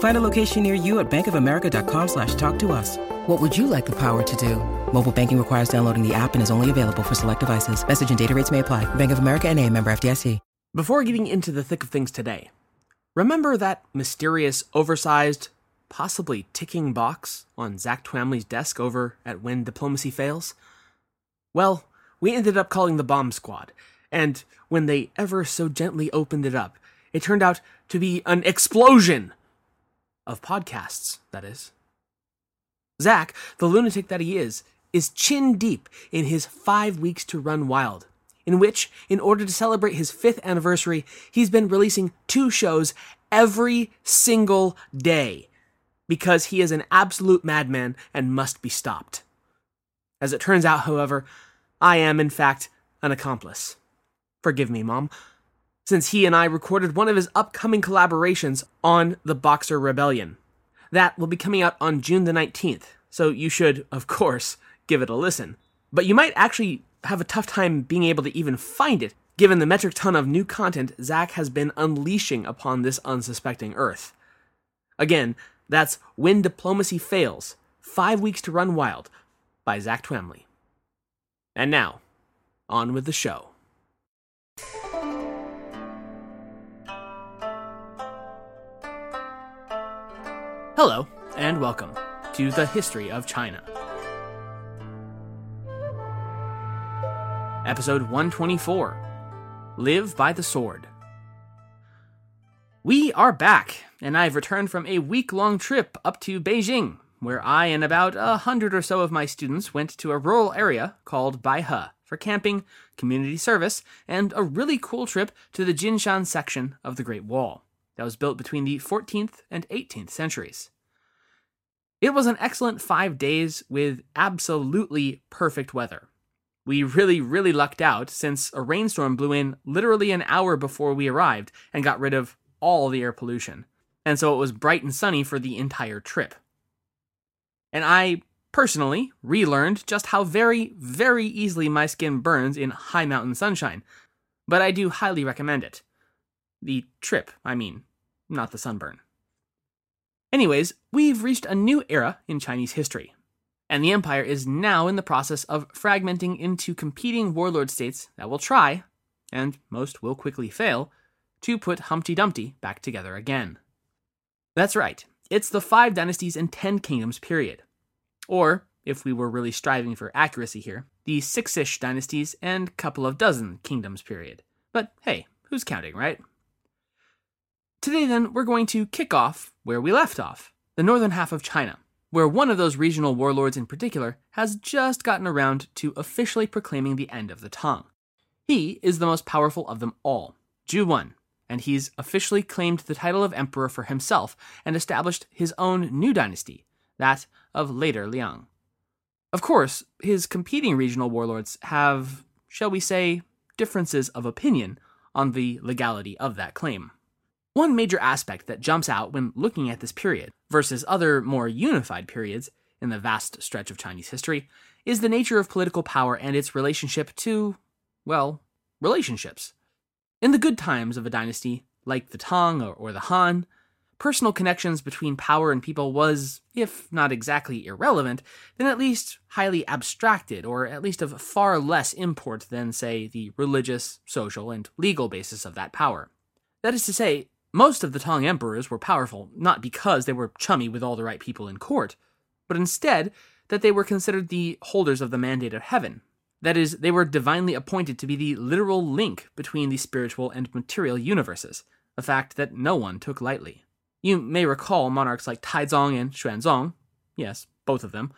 Find a location near you at bankofamerica.com slash talk to us. What would you like the power to do? Mobile banking requires downloading the app and is only available for select devices. Message and data rates may apply. Bank of America and a member FDIC. Before getting into the thick of things today, remember that mysterious, oversized, possibly ticking box on Zach Twamley's desk over at When Diplomacy Fails? Well, we ended up calling the bomb squad, and when they ever so gently opened it up, it turned out to be an explosion of podcasts, that is. Zach, the lunatic that he is, is chin deep in his five weeks to run wild, in which, in order to celebrate his fifth anniversary, he's been releasing two shows every single day because he is an absolute madman and must be stopped. As it turns out, however, I am, in fact, an accomplice. Forgive me, Mom, since he and I recorded one of his upcoming collaborations on the Boxer Rebellion. That will be coming out on June the 19th, so you should, of course, give it a listen. But you might actually have a tough time being able to even find it, given the metric ton of new content Zach has been unleashing upon this unsuspecting Earth. Again, that's When Diplomacy Fails Five Weeks to Run Wild by Zach Twamley. And now, on with the show. Hello, and welcome to the History of China. Episode 124 Live by the Sword. We are back, and I've returned from a week long trip up to Beijing, where I and about a hundred or so of my students went to a rural area called Baihe for camping, community service, and a really cool trip to the Jinshan section of the Great Wall that was built between the 14th and 18th centuries. It was an excellent five days with absolutely perfect weather. We really, really lucked out since a rainstorm blew in literally an hour before we arrived and got rid of all the air pollution. And so it was bright and sunny for the entire trip. And I personally relearned just how very, very easily my skin burns in high mountain sunshine. But I do highly recommend it. The trip, I mean not the sunburn. Anyways, we've reached a new era in Chinese history, and the empire is now in the process of fragmenting into competing warlord states that will try, and most will quickly fail, to put Humpty Dumpty back together again. That's right, it's the Five Dynasties and Ten Kingdoms period. Or, if we were really striving for accuracy here, the Six ish dynasties and couple of dozen kingdoms period. But hey, who's counting, right? Today, then, we're going to kick off where we left off the northern half of China, where one of those regional warlords in particular has just gotten around to officially proclaiming the end of the Tang. He is the most powerful of them all, Zhu Wen, and he's officially claimed the title of emperor for himself and established his own new dynasty, that of later Liang. Of course, his competing regional warlords have, shall we say, differences of opinion on the legality of that claim. One major aspect that jumps out when looking at this period versus other more unified periods in the vast stretch of Chinese history is the nature of political power and its relationship to, well, relationships. In the good times of a dynasty, like the Tang or, the Han, personal connections between power and people was, if not exactly irrelevant, then at least highly abstracted, or at least of far less import than, say, the religious, social, and legal basis of that power. That is to say, most of the Tang emperors were powerful not because they were chummy with all the right people in court, but instead that they were considered the holders of the mandate of heaven. That is, they were divinely appointed to be the literal link between the spiritual and material universes, a fact that no one took lightly. You may recall monarchs like Taizong and Xuanzong, yes, both of them,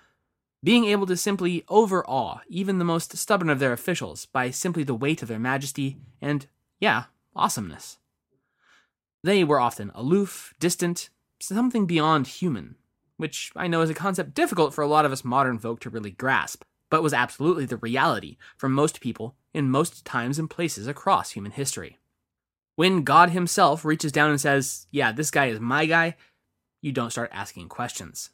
being able to simply overawe even the most stubborn of their officials by simply the weight of their majesty and, yeah, awesomeness. They were often aloof, distant, something beyond human, which I know is a concept difficult for a lot of us modern folk to really grasp. but was absolutely the reality for most people in most times and places across human history. When God Himself reaches down and says, Yeah, this guy is my guy, you don't start asking questions.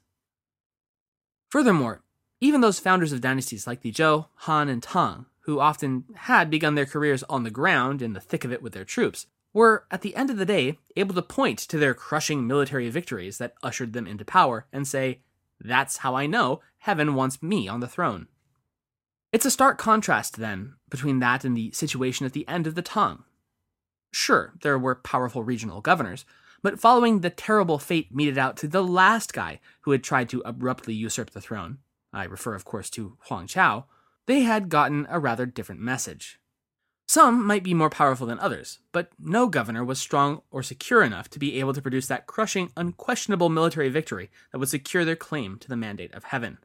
Furthermore, even those founders of dynasties like the Zhou, Han, and Tang, who often had begun their careers on the ground in the thick of it with their troops, were, at the end of the day, able to point to their crushing military victories that ushered them into power and say, That's how I know heaven wants me on the throne. It's a stark contrast, then, between that and the situation at the end of the Tang. Sure, there were powerful regional governors, but following the terrible fate meted out to the last guy who had tried to abruptly usurp the throne, I refer, of course, to Huang Chao, they had gotten a rather different message. Some might be more powerful than others, but no governor was strong or secure enough to be able to produce that crushing, unquestionable military victory that would secure their claim to the mandate of heaven.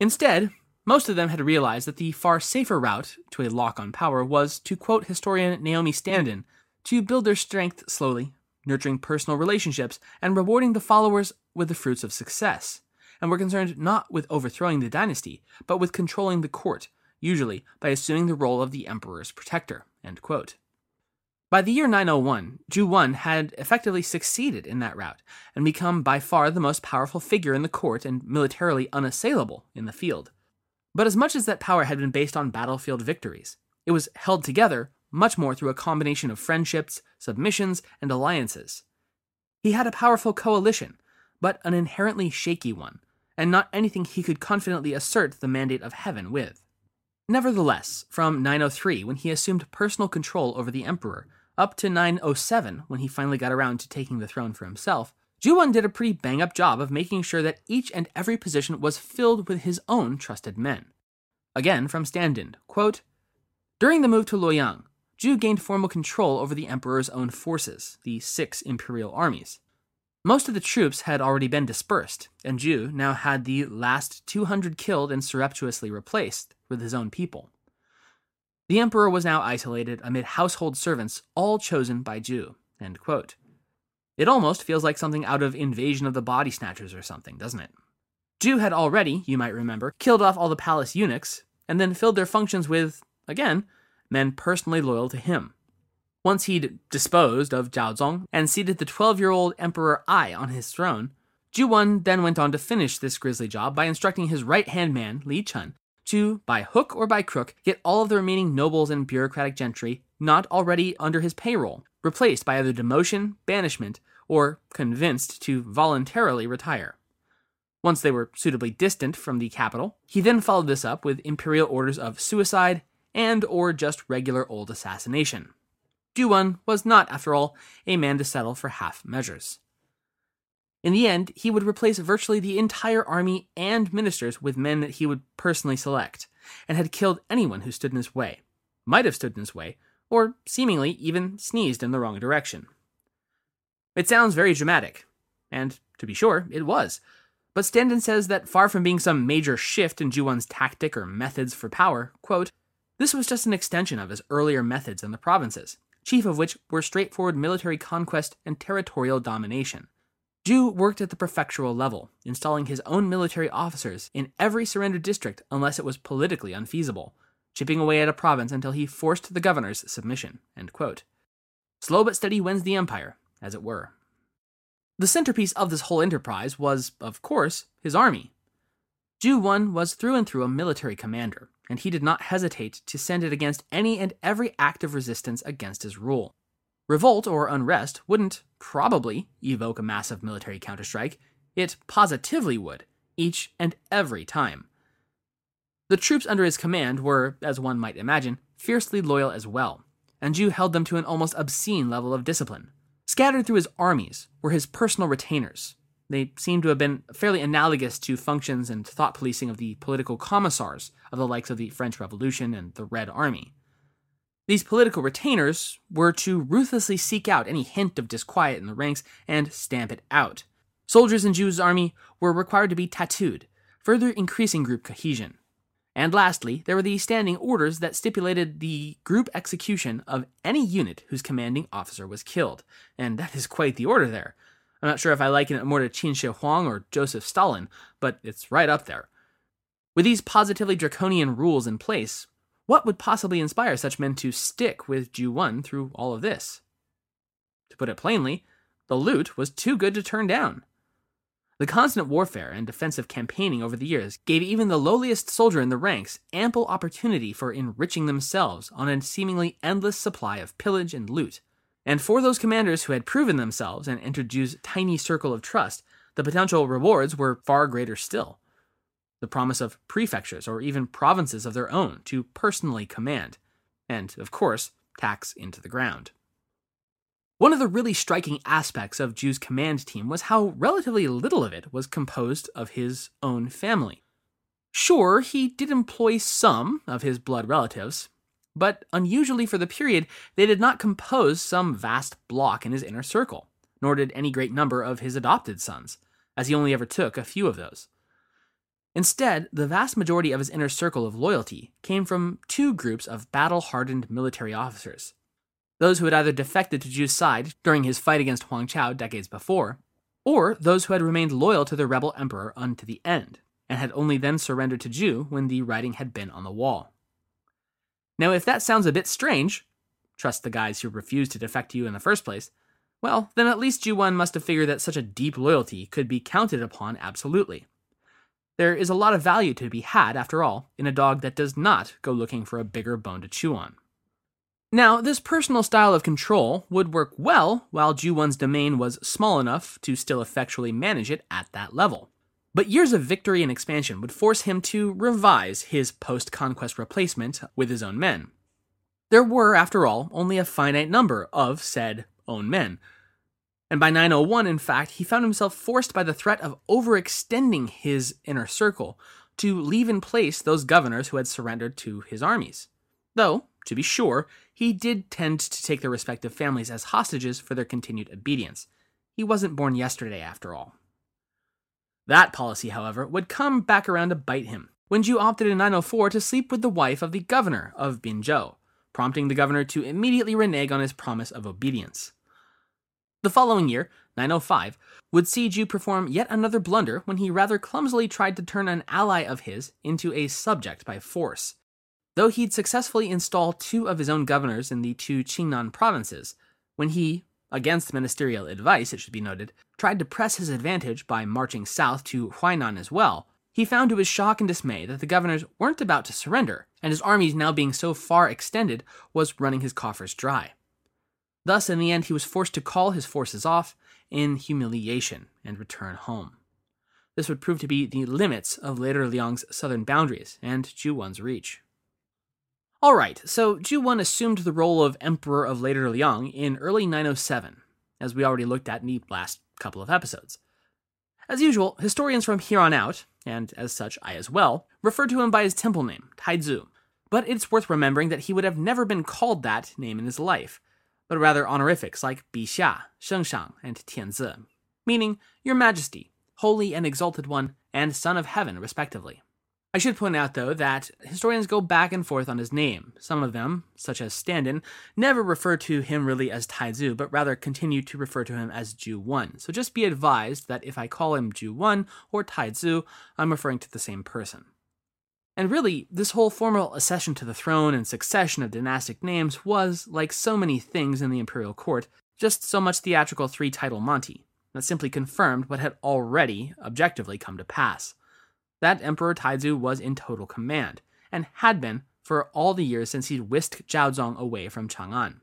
Instead, most of them had realized that the far safer route to a lock on power was, to quote historian Naomi Standen, to build their strength slowly, nurturing personal relationships, and rewarding the followers with the fruits of success, and were concerned not with overthrowing the dynasty, but with controlling the court, usually by assuming the role of the emperor's protector. By the year 901, Zhu Wen had effectively succeeded in that route and become by far the most powerful figure in the court and militarily unassailable in the field. But as much as that power had been based on battlefield victories, it was held together much more through a combination of friendships, submissions, and alliances. He had a powerful coalition, but an inherently shaky one, and not anything he could confidently assert the mandate of heaven with. Nevertheless, from 903, when he assumed personal control over the emperor, up to 907, when he finally got around to taking the throne for himself, Zhu Wen did a pretty bang up job of making sure that each and every position was filled with his own trusted men. Again, from Standen, quote, During the move to Luoyang, Zhu gained formal control over the emperor's own forces, the six imperial armies. Most of the troops had already been dispersed, and Zhu now had the last 200 killed and surreptitiously replaced with his own people. The emperor was now isolated amid household servants, all chosen by Zhu. It almost feels like something out of Invasion of the Body Snatchers or something, doesn't it? Zhu had already, you might remember, killed off all the palace eunuchs, and then filled their functions with, again, men personally loyal to him. Once he'd disposed of Zhao Zong and seated the 12 year old Emperor Ai on his throne, Zhu Wen then went on to finish this grisly job by instructing his right hand man, Li Chun, to, by hook or by crook, get all of the remaining nobles and bureaucratic gentry not already under his payroll replaced by either demotion, banishment, or convinced to voluntarily retire. Once they were suitably distant from the capital, he then followed this up with imperial orders of suicide and or just regular old assassination. Zhu Wan was not, after all, a man to settle for half measures. In the end, he would replace virtually the entire army and ministers with men that he would personally select, and had killed anyone who stood in his way, might have stood in his way, or seemingly even sneezed in the wrong direction. It sounds very dramatic, and to be sure, it was. But Standen says that far from being some major shift in Zhu Wen's tactic or methods for power, quote, this was just an extension of his earlier methods in the provinces, chief of which were straightforward military conquest and territorial domination. Zhu worked at the prefectural level, installing his own military officers in every surrendered district unless it was politically unfeasible, chipping away at a province until he forced the governor's submission. Slow but steady wins the empire, as it were. The centerpiece of this whole enterprise was, of course, his army. Zhu Wen was through and through a military commander, and he did not hesitate to send it against any and every act of resistance against his rule. Revolt or unrest wouldn't, probably, evoke a massive military counterstrike. It positively would, each and every time. The troops under his command were, as one might imagine, fiercely loyal as well, and Zhu held them to an almost obscene level of discipline. Scattered through his armies were his personal retainers, they seem to have been fairly analogous to functions and thought policing of the political commissars of the likes of the French Revolution and the Red Army. These political retainers were to ruthlessly seek out any hint of disquiet in the ranks and stamp it out. Soldiers in Zhu's army were required to be tattooed, further increasing group cohesion. And lastly, there were the standing orders that stipulated the group execution of any unit whose commanding officer was killed. And that is quite the order there. I'm not sure if I liken it more to Qin Shi Huang or Joseph Stalin, but it's right up there. With these positively draconian rules in place, what would possibly inspire such men to stick with Zhu Wen through all of this? To put it plainly, the loot was too good to turn down. The constant warfare and defensive campaigning over the years gave even the lowliest soldier in the ranks ample opportunity for enriching themselves on a seemingly endless supply of pillage and loot. And for those commanders who had proven themselves and entered Zhu's tiny circle of trust, the potential rewards were far greater still. The promise of prefectures or even provinces of their own to personally command, and, of course, tax into the ground. One of the really striking aspects of Zhu's command team was how relatively little of it was composed of his own family. Sure, he did employ some of his blood relatives, but unusually for the period, they did not compose some vast block in his inner circle, nor did any great number of his adopted sons, as he only ever took a few of those. Instead, the vast majority of his inner circle of loyalty came from two groups of battle hardened military officers those who had either defected to Zhu's side during his fight against Huang Chao decades before, or those who had remained loyal to the rebel emperor unto the end, and had only then surrendered to Zhu when the writing had been on the wall. Now, if that sounds a bit strange, trust the guys who refused to defect to you in the first place, well, then at least Zhu Wen must have figured that such a deep loyalty could be counted upon absolutely. There is a lot of value to be had, after all, in a dog that does not go looking for a bigger bone to chew on. Now, this personal style of control would work well while Zhu Wen's domain was small enough to still effectually manage it at that level. But years of victory and expansion would force him to revise his post conquest replacement with his own men. There were, after all, only a finite number of said own men. And by 901, in fact, he found himself forced by the threat of overextending his inner circle to leave in place those governors who had surrendered to his armies. Though, to be sure, he did tend to take their respective families as hostages for their continued obedience. He wasn't born yesterday, after all. That policy, however, would come back around to bite him when Zhu opted in 904 to sleep with the wife of the governor of Binzhou, prompting the governor to immediately renege on his promise of obedience. The following year, 905, would see Zhu perform yet another blunder when he rather clumsily tried to turn an ally of his into a subject by force. Though he'd successfully install two of his own governors in the two Qingnan provinces, when he, against ministerial advice, it should be noted, tried to press his advantage by marching south to Huainan as well, he found to his shock and dismay that the governors weren't about to surrender, and his armies now being so far extended was running his coffers dry. Thus, in the end, he was forced to call his forces off in humiliation and return home. This would prove to be the limits of later Liang's southern boundaries and Zhu Wen's reach. All right, so Zhu Wen assumed the role of Emperor of Later Liang in early 907, as we already looked at in the last couple of episodes. As usual, historians from here on out, and as such I as well, refer to him by his temple name, Taizu, but it's worth remembering that he would have never been called that name in his life, but rather honorifics like Bixia, Shengshang, and Tianzi, meaning Your Majesty, Holy and Exalted One, and Son of Heaven, respectively. I should point out, though, that historians go back and forth on his name. Some of them, such as Standen, never refer to him really as Taizu, but rather continue to refer to him as Zhu Wen. So just be advised that if I call him Zhu Wen or Taizu, I'm referring to the same person. And really, this whole formal accession to the throne and succession of dynastic names was, like so many things in the imperial court, just so much theatrical three title Monty that simply confirmed what had already objectively come to pass that Emperor Taizu was in total command, and had been for all the years since he'd whisked Zhaozong away from Chang'an.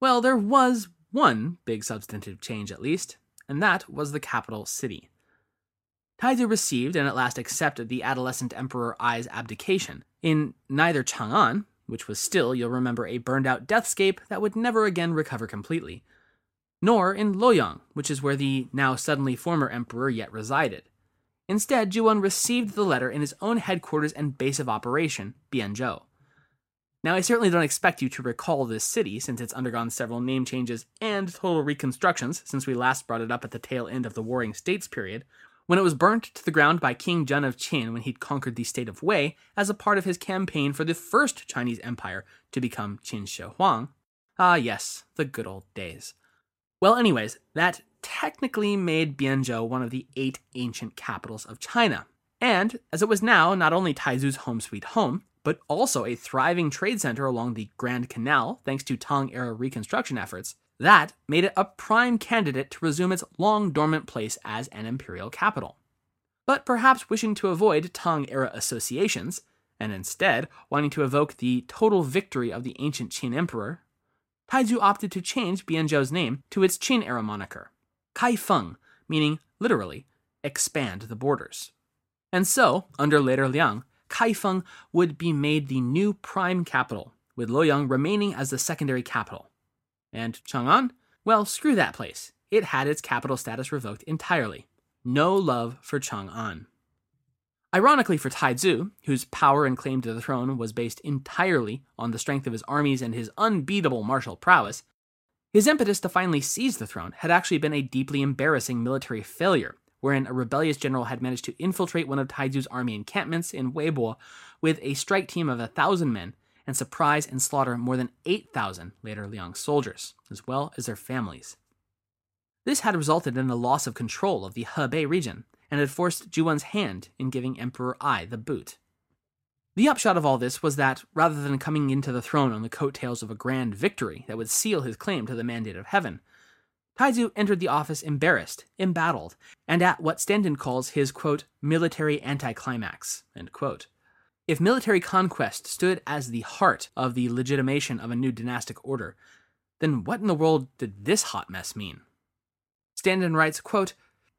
Well, there was one big substantive change at least, and that was the capital city. Taizu received and at last accepted the adolescent Emperor Ai's abdication in neither Chang'an, which was still, you'll remember, a burned out deathscape that would never again recover completely, nor in Luoyang, which is where the now suddenly former emperor yet resided. Instead, Zhu Wen received the letter in his own headquarters and base of operation, Bianzhou. Now, I certainly don't expect you to recall this city since it's undergone several name changes and total reconstructions since we last brought it up at the tail end of the Warring States period, when it was burnt to the ground by King Zheng of Qin when he'd conquered the state of Wei as a part of his campaign for the first Chinese empire to become Qin Shi Huang. Ah, yes, the good old days. Well, anyways, that technically made Bianzhou one of the eight ancient capitals of China, And as it was now not only Taizu's home sweet home, but also a thriving trade center along the Grand Canal thanks to Tang era reconstruction efforts, that made it a prime candidate to resume its long dormant place as an imperial capital. But perhaps wishing to avoid Tang era associations, and instead wanting to evoke the total victory of the ancient Qin emperor, Taizu opted to change Bianzhou's name to its Qin era moniker, Kaifeng, meaning literally expand the borders. And so, under later Liang, Kaifeng would be made the new prime capital, with Luoyang remaining as the secondary capital. And Chang'an? Well, screw that place. It had its capital status revoked entirely. No love for Chang'an. Ironically for Taizu, whose power and claim to the throne was based entirely on the strength of his armies and his unbeatable martial prowess, his impetus to finally seize the throne had actually been a deeply embarrassing military failure wherein a rebellious general had managed to infiltrate one of Taizu's army encampments in Weibo with a strike team of a thousand men and surprise and slaughter more than 8,000 later Liang soldiers, as well as their families. This had resulted in the loss of control of the Hebei region and had forced Zhu Wen's hand in giving Emperor Ai the boot. The upshot of all this was that, rather than coming into the throne on the coattails of a grand victory that would seal his claim to the mandate of heaven, Taizu entered the office embarrassed, embattled, and at what Standen calls his, quote, military anticlimax, end quote. If military conquest stood as the heart of the legitimation of a new dynastic order, then what in the world did this hot mess mean? Standen writes, quote,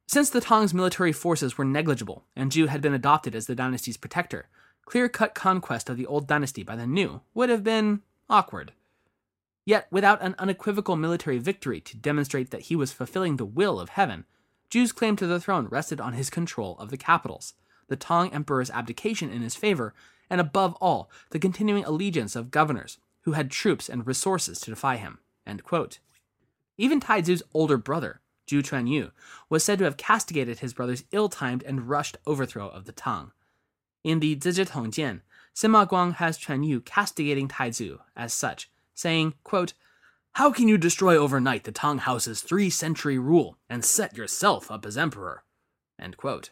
Since the Tang's military forces were negligible, and Zhu had been adopted as the dynasty's protector, clear cut conquest of the old dynasty by the new would have been awkward. Yet, without an unequivocal military victory to demonstrate that he was fulfilling the will of heaven, Zhu's claim to the throne rested on his control of the capitals, the Tang emperor's abdication in his favor, and above all, the continuing allegiance of governors who had troops and resources to defy him. Even Taizu's older brother, Zhu Quanyu, was said to have castigated his brother's ill-timed and rushed overthrow of the Tang. In the Zizhi Sima Guang has Quanyu castigating Taizu as such, saying, quote, How can you destroy overnight the Tang House's three century rule and set yourself up as emperor? End quote.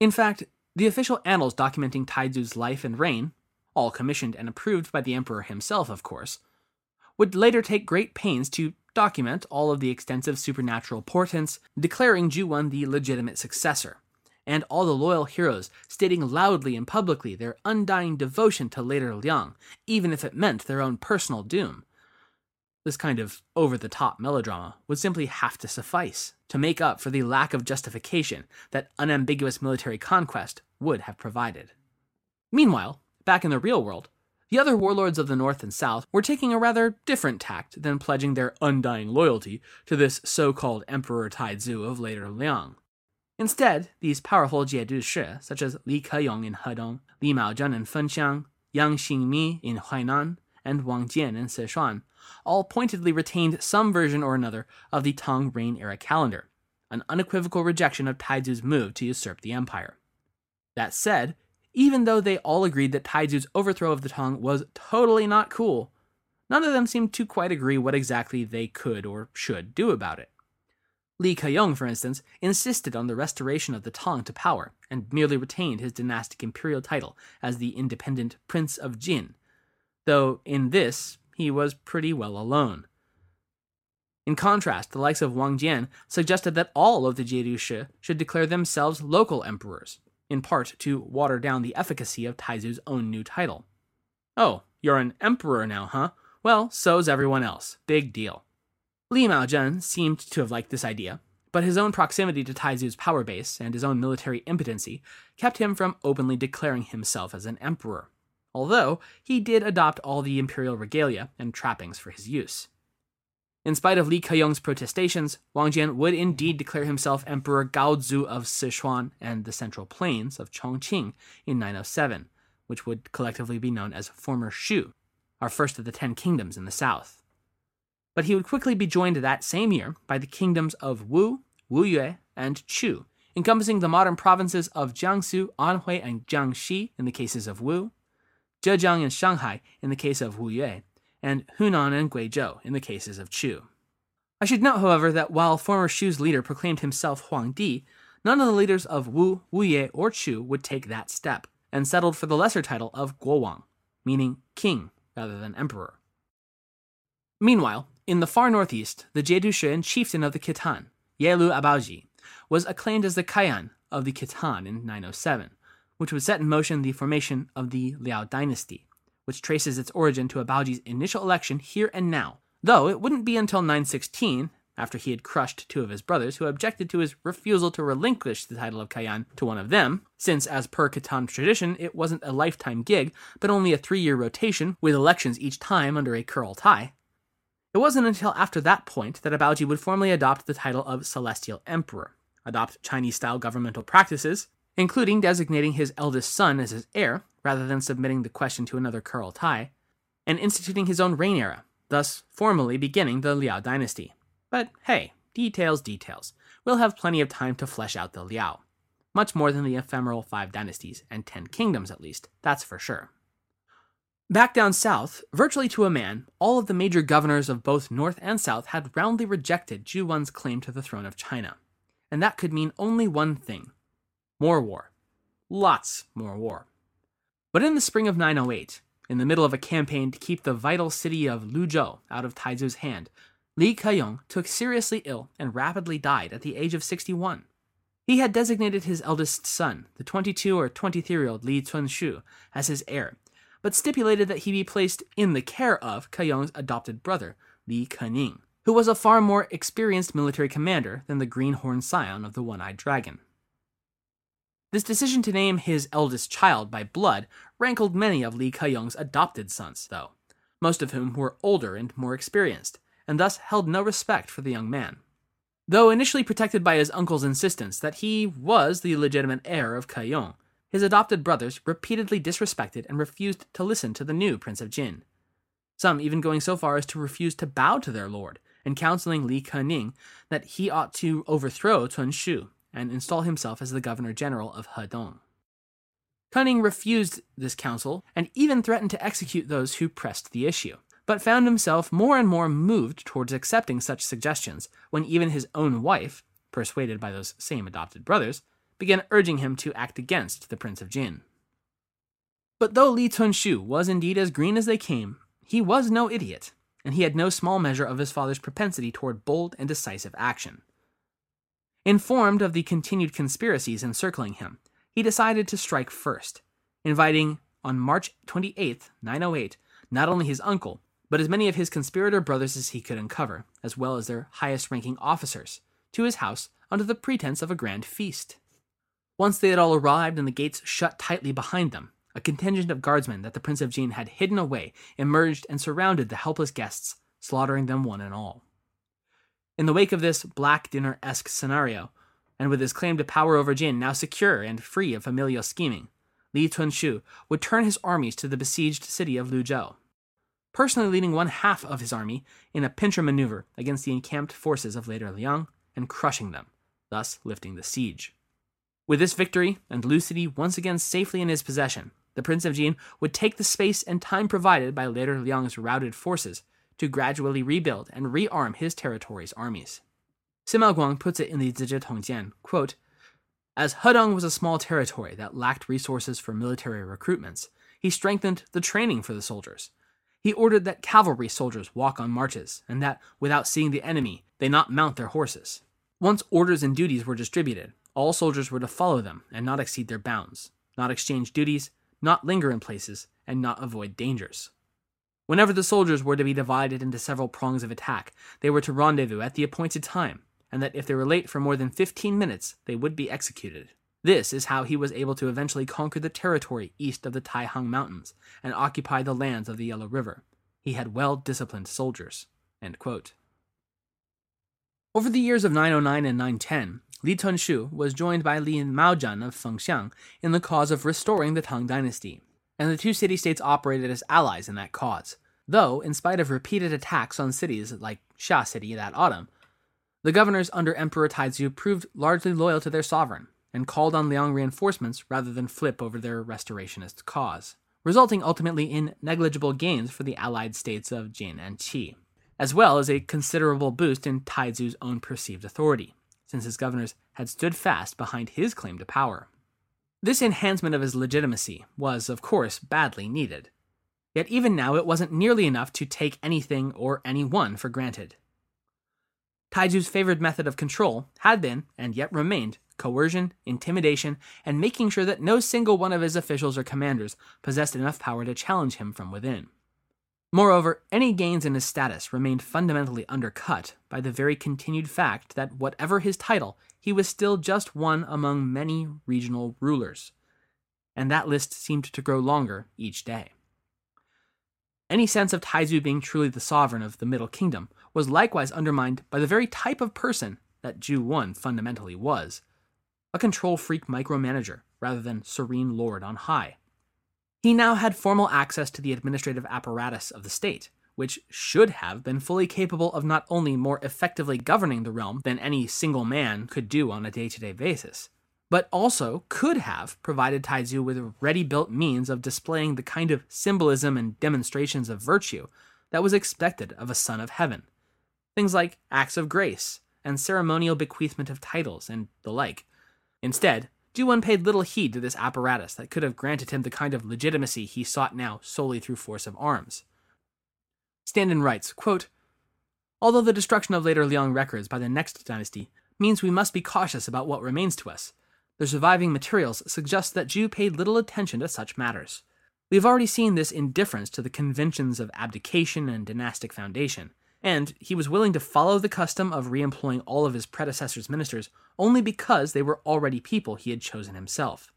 In fact, the official annals documenting Taizu's life and reign, all commissioned and approved by the emperor himself, of course, would later take great pains to document all of the extensive supernatural portents, declaring Zhu Wen the legitimate successor, and all the loyal heroes stating loudly and publicly their undying devotion to later Liang, even if it meant their own personal doom. This kind of over the top melodrama would simply have to suffice to make up for the lack of justification that unambiguous military conquest would have provided. Meanwhile, back in the real world, the other warlords of the North and South were taking a rather different tact than pledging their undying loyalty to this so called Emperor Taizu of later Liang. Instead, these powerful Jiedu Shi, such as Li Keyong in Hedong, Li Maozhen in Fengxiang, Yang Xingmi in Huainan, and Wang Jian in Sichuan, all pointedly retained some version or another of the Tang reign era calendar, an unequivocal rejection of Taizu's move to usurp the empire. That said, even though they all agreed that Taizu's overthrow of the Tang was totally not cool, none of them seemed to quite agree what exactly they could or should do about it. Li Keyong, for instance, insisted on the restoration of the Tang to power and merely retained his dynastic imperial title as the independent Prince of Jin, though in this he was pretty well alone. In contrast, the likes of Wang Jian suggested that all of the Jiedu Shi should declare themselves local emperors, in part to water down the efficacy of Taizu's own new title. Oh, you're an emperor now, huh? Well, so's everyone else. Big deal. Li Maozhen seemed to have liked this idea, but his own proximity to Taizu's power base and his own military impotency kept him from openly declaring himself as an emperor, although he did adopt all the imperial regalia and trappings for his use. In spite of Li Keyong's protestations, Wang Jian would indeed declare himself Emperor Gaozu of Sichuan and the Central Plains of Chongqing in 907, which would collectively be known as former Shu, our first of the Ten Kingdoms in the south. But he would quickly be joined that same year by the kingdoms of Wu, Wuyue, and Chu, encompassing the modern provinces of Jiangsu, Anhui, and Jiangxi in the cases of Wu, Zhejiang and Shanghai in the case of Wuyue, and Hunan and Guizhou in the cases of Chu. I should note, however, that while former Shu's leader proclaimed himself Huang Di, none of the leaders of Wu, Wuyue, or Chu would take that step, and settled for the lesser title of Guowang, meaning king rather than emperor. Meanwhile, in the far northeast, the Jiedu Shen chieftain of the Khitan, Yelu Abaoji, was acclaimed as the Kayan of the Khitan in 907, which would set in motion the formation of the Liao dynasty, which traces its origin to Abaoji's initial election here and now, though it wouldn't be until 916, after he had crushed two of his brothers who objected to his refusal to relinquish the title of Kaiyan to one of them, since, as per Khitan tradition, it wasn't a lifetime gig, but only a three year rotation with elections each time under a Kurultai. It wasn't until after that point that Abaoji would formally adopt the title of Celestial Emperor, adopt Chinese style governmental practices, including designating his eldest son as his heir rather than submitting the question to another Kurultai, and instituting his own reign era, thus formally beginning the Liao dynasty. But hey, details, details. We'll have plenty of time to flesh out the Liao. Much more than the ephemeral five dynasties, and ten kingdoms at least, that's for sure. Back down south, virtually to a man, all of the major governors of both north and south had roundly rejected Zhu Wen's claim to the throne of China. And that could mean only one thing more war. Lots more war. But in the spring of 908, in the middle of a campaign to keep the vital city of Luzhou out of Taizu's hand, Li Keyong took seriously ill and rapidly died at the age of 61. He had designated his eldest son, the 22 or 23 year old Li Cunxu, as his heir, but stipulated that he be placed in the care of Keyong's adopted brother, Li Kening, who was a far more experienced military commander than the greenhorn scion of the one eyed dragon. This decision to name his eldest child by blood rankled many of Li Keyong's adopted sons, though, most of whom were older and more experienced, and thus held no respect for the young man. Though initially protected by his uncle's insistence that he was the legitimate heir of Keyong, his adopted brothers repeatedly disrespected and refused to listen to the new Prince of Jin. Some even going so far as to refuse to bow to their lord, and counseling Li Kening that he ought to overthrow Cunxu and install himself as the governor general of Hedong. Kening refused this counsel and even threatened to execute those who pressed the issue, but found himself more and more moved towards accepting such suggestions when even his own wife, persuaded by those same adopted brothers, began urging him to act against the Prince of Jin. But though Li Cunxu was indeed as green as they came, he was no idiot, and he had no small measure of his father's propensity toward bold and decisive action. Informed of the continued conspiracies encircling him, he decided to strike first, inviting on March 28, 908, not only his uncle, but as many of his conspirator brothers as he could uncover, as well as their highest ranking officers, to his house under the pretense of a grand feast. Once they had all arrived and the gates shut tightly behind them, a contingent of guardsmen that the Prince of Jin had hidden away emerged and surrounded the helpless guests, slaughtering them one and all. In the wake of this black dinner esque scenario, and with his claim to power over Jin now secure and free of familial scheming, Li Cunxu would turn his armies to the besieged city of Luzhou, personally leading one half of his army in a pincer maneuver against the encamped forces of later Liang and crushing them, thus lifting the siege. With this victory and Lu City once again safely in his possession, the Prince of Jin would take the space and time provided by later Liang's routed forces to gradually rebuild and rearm his territory's armies. Sima Guang puts it in the Zizhi Tongjian, quote, As Hedong was a small territory that lacked resources for military recruitments, he strengthened the training for the soldiers. He ordered that cavalry soldiers walk on marches, and that, without seeing the enemy, they not mount their horses. Once orders and duties were distributed, All soldiers were to follow them and not exceed their bounds, not exchange duties, not linger in places, and not avoid dangers. Whenever the soldiers were to be divided into several prongs of attack, they were to rendezvous at the appointed time, and that if they were late for more than 15 minutes, they would be executed. This is how he was able to eventually conquer the territory east of the Taihang Mountains and occupy the lands of the Yellow River. He had well disciplined soldiers. Over the years of 909 and 910, Li Cunxu was joined by Li Maozhen of Fengxiang in the cause of restoring the Tang dynasty, and the two city states operated as allies in that cause. Though, in spite of repeated attacks on cities like Xia City that autumn, the governors under Emperor Taizu proved largely loyal to their sovereign and called on Liang reinforcements rather than flip over their restorationist cause, resulting ultimately in negligible gains for the allied states of Jin and Qi, as well as a considerable boost in Taizu's own perceived authority, since his governors had stood fast behind his claim to power. This enhancement of his legitimacy was, of course, badly needed. Yet even now it wasn't nearly enough to take anything or anyone for granted. Taizu's favored method of control had been, and yet remained, coercion, intimidation, and making sure that no single one of his officials or commanders possessed enough power to challenge him from within. Moreover, any gains in his status remained fundamentally undercut by the very continued fact that whatever his title, he was still just one among many regional rulers. And that list seemed to grow longer each day. Any sense of Taizu being truly the sovereign of the Middle Kingdom was likewise undermined by the very type of person that Zhu Wen fundamentally was a control freak micromanager rather than serene lord on high. He now had formal access to the administrative apparatus of the state, which should have been fully capable of not only more effectively governing the realm than any single man could do on a day to day basis, but also could have provided Taizu with ready built means of displaying the kind of symbolism and demonstrations of virtue that was expected of a son of heaven. Things like acts of grace and ceremonial bequeathment of titles and the like. Instead, Zhu Wen paid little heed to this apparatus that could have granted him the kind of legitimacy he sought now solely through force of arms. Standen writes, quote, Although the destruction of later Liang records by the next dynasty means we must be cautious about what remains to us, the surviving materials suggest that Zhu paid little attention to such matters. We have already seen this indifference to the conventions of abdication and dynastic foundation, and he was willing to follow the custom of reemploying all of his predecessors' ministers only because they were already people he had chosen himself.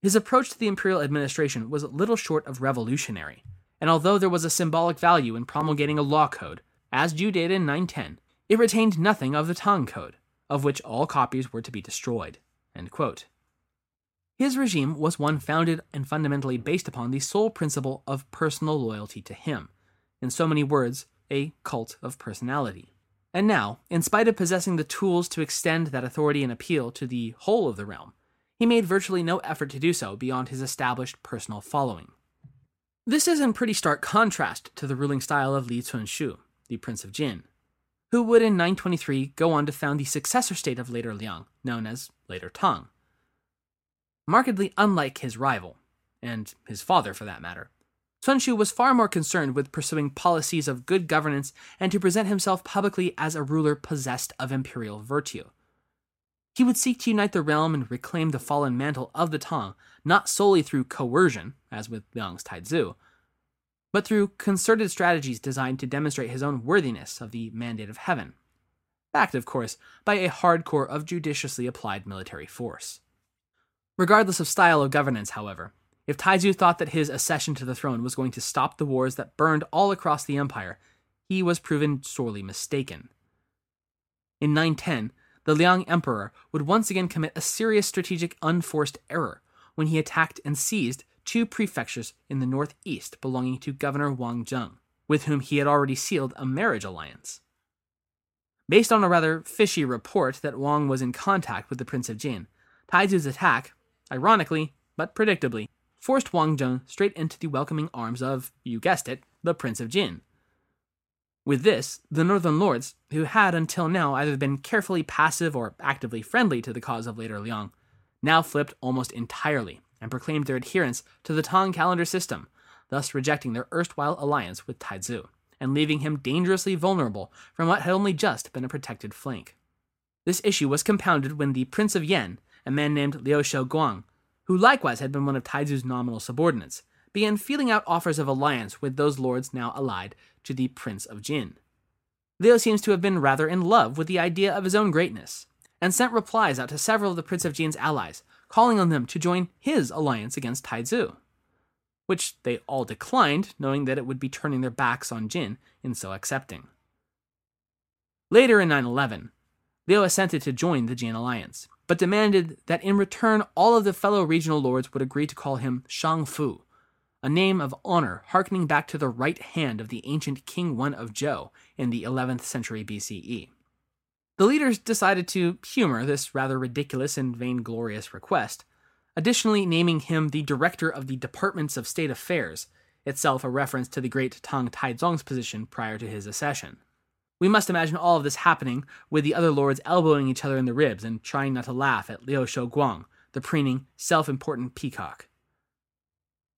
His approach to the imperial administration was little short of revolutionary, and although there was a symbolic value in promulgating a law code, as Zhu did in 910, it retained nothing of the Tang Code, of which all copies were to be destroyed. His regime was one founded and fundamentally based upon the sole principle of personal loyalty to him. In so many words, a cult of personality. And now, in spite of possessing the tools to extend that authority and appeal to the whole of the realm, he made virtually no effort to do so beyond his established personal following. This is in pretty stark contrast to the ruling style of Li Cunxu, the Prince of Jin, who would in 923 go on to found the successor state of later Liang, known as later Tang. Markedly unlike his rival, and his father for that matter, Cunxu was far more concerned with pursuing policies of good governance and to present himself publicly as a ruler possessed of imperial virtue. He would seek to unite the realm and reclaim the fallen mantle of the Tang, not solely through coercion, as with Liang's Taizu, but through concerted strategies designed to demonstrate his own worthiness of the mandate of heaven. Backed, of course, by a hardcore of judiciously applied military force. Regardless of style of governance, however, if Taizu thought that his accession to the throne was going to stop the wars that burned all across the empire, he was proven sorely mistaken. In 910, the Liang Emperor would once again commit a serious strategic unforced error when he attacked and seized two prefectures in the northeast belonging to Governor Wang Zheng, with whom he had already sealed a marriage alliance. Based on a rather fishy report that Wang was in contact with the Prince of Jin, Taizu's attack, ironically but predictably, forced Wang Zheng straight into the welcoming arms of, you guessed it, the Prince of Jin. With this, the Northern Lords, who had until now either been carefully passive or actively friendly to the cause of later Liang, now flipped almost entirely and proclaimed their adherence to the Tang calendar system, thus rejecting their erstwhile alliance with Taizu and leaving him dangerously vulnerable from what had only just been a protected flank. This issue was compounded when the Prince of Yen a man named Liu Shouguang, who likewise had been one of Taizu's nominal subordinates, began feeling out offers of alliance with those lords now allied to the Prince of Jin. Liu seems to have been rather in love with the idea of his own greatness, and sent replies out to several of the Prince of Jin's allies, calling on them to join his alliance against Taizu, which they all declined, knowing that it would be turning their backs on Jin in so accepting. Later in 911, Liu assented to join the Jin alliance, but demanded that in return all of the fellow regional lords would agree to call him Shang Fu, a name of honor harkening back to the right hand of the ancient King Wen of Zhou in the 11th century BCE. The leaders decided to humor this rather ridiculous and vainglorious request, additionally naming him the director of the Departments of State Affairs, itself a reference to the great Tang Taizong's position prior to his accession. We must imagine all of this happening with the other lords elbowing each other in the ribs and trying not to laugh at Liu Shouguang, the preening, self important peacock.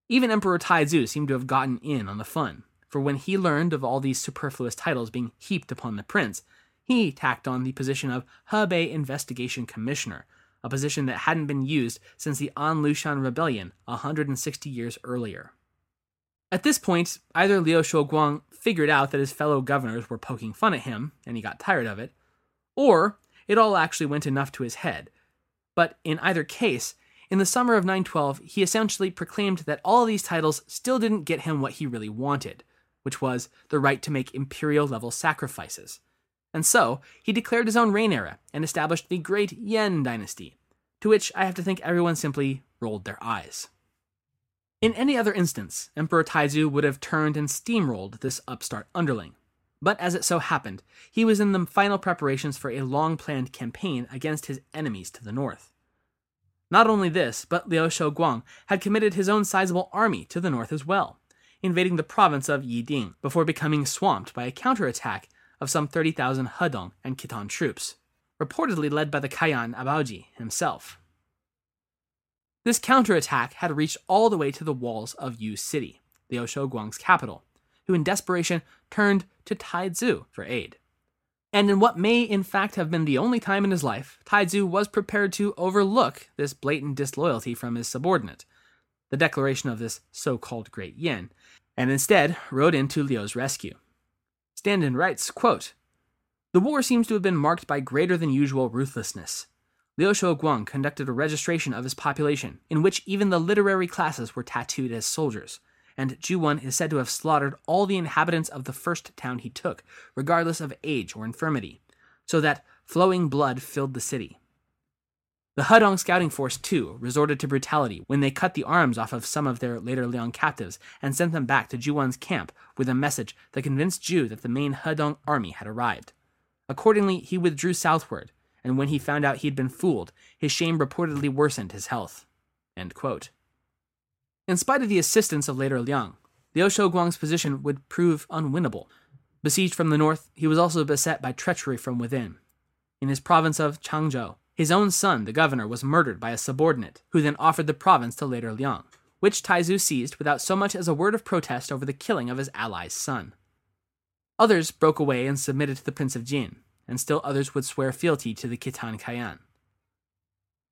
Even Emperor Taizu seemed to have gotten in on the fun, for when he learned of all these superfluous titles being heaped upon the prince, he tacked on the position of Hebei Investigation Commissioner, a position that hadn't been used since the An Lushan Rebellion 160 years earlier. At this point, either Liu Shouguang figured out that his fellow governors were poking fun at him, and he got tired of it, or it all actually went enough to his head. But in either case, in the summer of 912, he essentially proclaimed that all these titles still didn't get him what he really wanted, which was the right to make imperial level sacrifices. And so, he declared his own reign era and established the Great Yan Dynasty, to which I have to think everyone simply rolled their eyes. In any other instance, Emperor Taizu would have turned and steamrolled this upstart underling. But as it so happened, he was in the final preparations for a long planned campaign against his enemies to the north. Not only this, but Liu Shouguang had committed his own sizable army to the north as well, invading the province of Yiding before becoming swamped by a counterattack of some 30,000 Hedong and Khitan troops, reportedly led by the Kayan Abaoji himself. This counterattack had reached all the way to the walls of Yu City, Liu Shouguang's capital, who in desperation turned to Taizu for aid. And in what may in fact have been the only time in his life, Taizu was prepared to overlook this blatant disloyalty from his subordinate, the declaration of this so called Great Yan, and instead rode in to Liu's rescue. Standen writes, quote, The war seems to have been marked by greater than usual ruthlessness. Liu Shouguang conducted a registration of his population, in which even the literary classes were tattooed as soldiers, and Zhu Wen is said to have slaughtered all the inhabitants of the first town he took, regardless of age or infirmity, so that flowing blood filled the city. The Hedong scouting force, too, resorted to brutality when they cut the arms off of some of their later Liang captives and sent them back to Zhu Wen's camp with a message that convinced Zhu that the main Hedong army had arrived. Accordingly, he withdrew southward, and when he found out he'd been fooled, his shame reportedly worsened his health. In spite of the assistance of later Liang, Liu Shouguang's position would prove unwinnable. Besieged from the north, he was also beset by treachery from within. In his province of Changzhou, his own son, the governor, was murdered by a subordinate, who then offered the province to later Liang, which Taizu seized without so much as a word of protest over the killing of his ally's son. Others broke away and submitted to the Prince of Jin, and still others would swear fealty to the Khitan Kaiyan.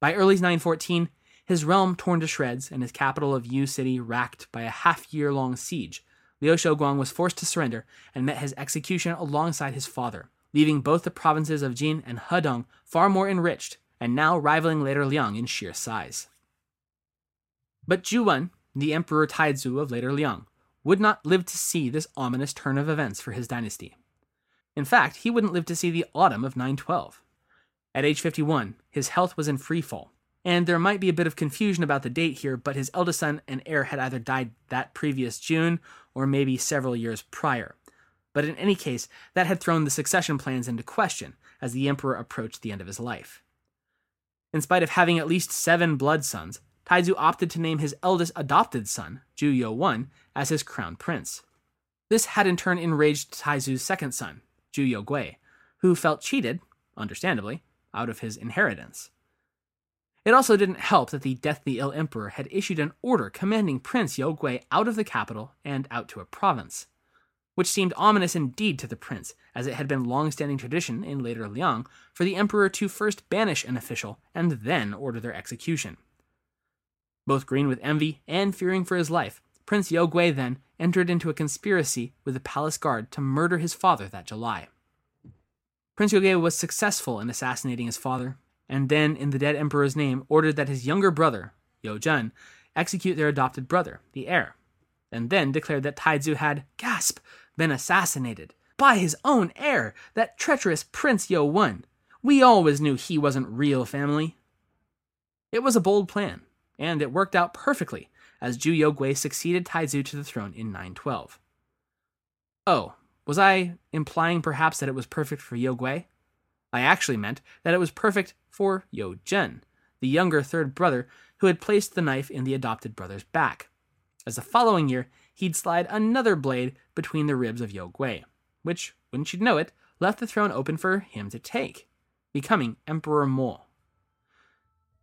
By early 914, his realm torn to shreds and his capital of Yu City racked by a half year long siege, Liu Shouguang was forced to surrender and met his execution alongside his father, leaving both the provinces of Jin and Hedong far more enriched and now rivaling later Liang in sheer size. But Zhu Wen, the Emperor Taizu of later Liang, would not live to see this ominous turn of events for his dynasty. In fact, he wouldn't live to see the autumn of 912. At age 51, his health was in free fall, and there might be a bit of confusion about the date here, but his eldest son and heir had either died that previous June or maybe several years prior. But in any case, that had thrown the succession plans into question as the emperor approached the end of his life. In spite of having at least seven blood sons, Taizu opted to name his eldest adopted son, Ju Yo I, as his crown prince. This had in turn enraged Taizu's second son, Zhu Yougui, who felt cheated, understandably, out of his inheritance. It also didn't help that the deathly ill emperor had issued an order commanding Prince Yougui out of the capital and out to a province. Which seemed ominous indeed to the prince, as it had been long standing tradition in later Liang for the emperor to first banish an official and then order their execution. Both green with envy and fearing for his life, Prince Yougui then entered into a conspiracy with the palace guard to murder his father that July. Prince Yougui was successful in assassinating his father, and then, in the dead emperor's name, ordered that his younger brother, Yo Jun, execute their adopted brother, the heir, and then declared that Taizu had, gasp, been assassinated by his own heir, that treacherous Prince Youwen. We always knew he wasn't real family. It was a bold plan, and it worked out perfectly as Zhu Yougui succeeded Taizu to the throne in 912. Oh, was I implying perhaps that it was perfect for Yougui? I actually meant that it was perfect for Yo Jun, the younger third brother who had placed the knife in the adopted brother's back. As the following year, he'd slide another blade between the ribs of Yougui, which, wouldn't you know it, left the throne open for him to take, becoming Emperor Mo.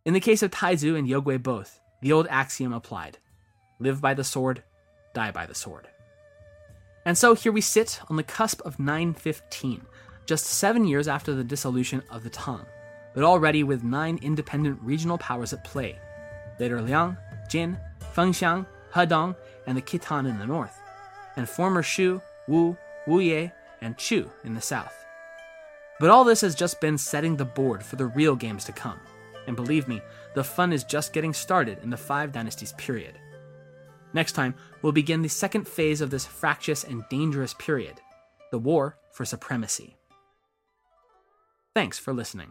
In the case of Taizu and Yougui both, the old axiom applied live by the sword, die by the sword. And so here we sit on the cusp of 915, just seven years after the dissolution of the Tang, but already with nine independent regional powers at play later Liang, Jin, Fengxiang, Hedong, and the Khitan in the north, and former Shu, Wu, Wuyue, and Chu in the south. But all this has just been setting the board for the real games to come. And believe me, the fun is just getting started in the Five Dynasties period. Next time, we'll begin the second phase of this fractious and dangerous period the war for supremacy. Thanks for listening.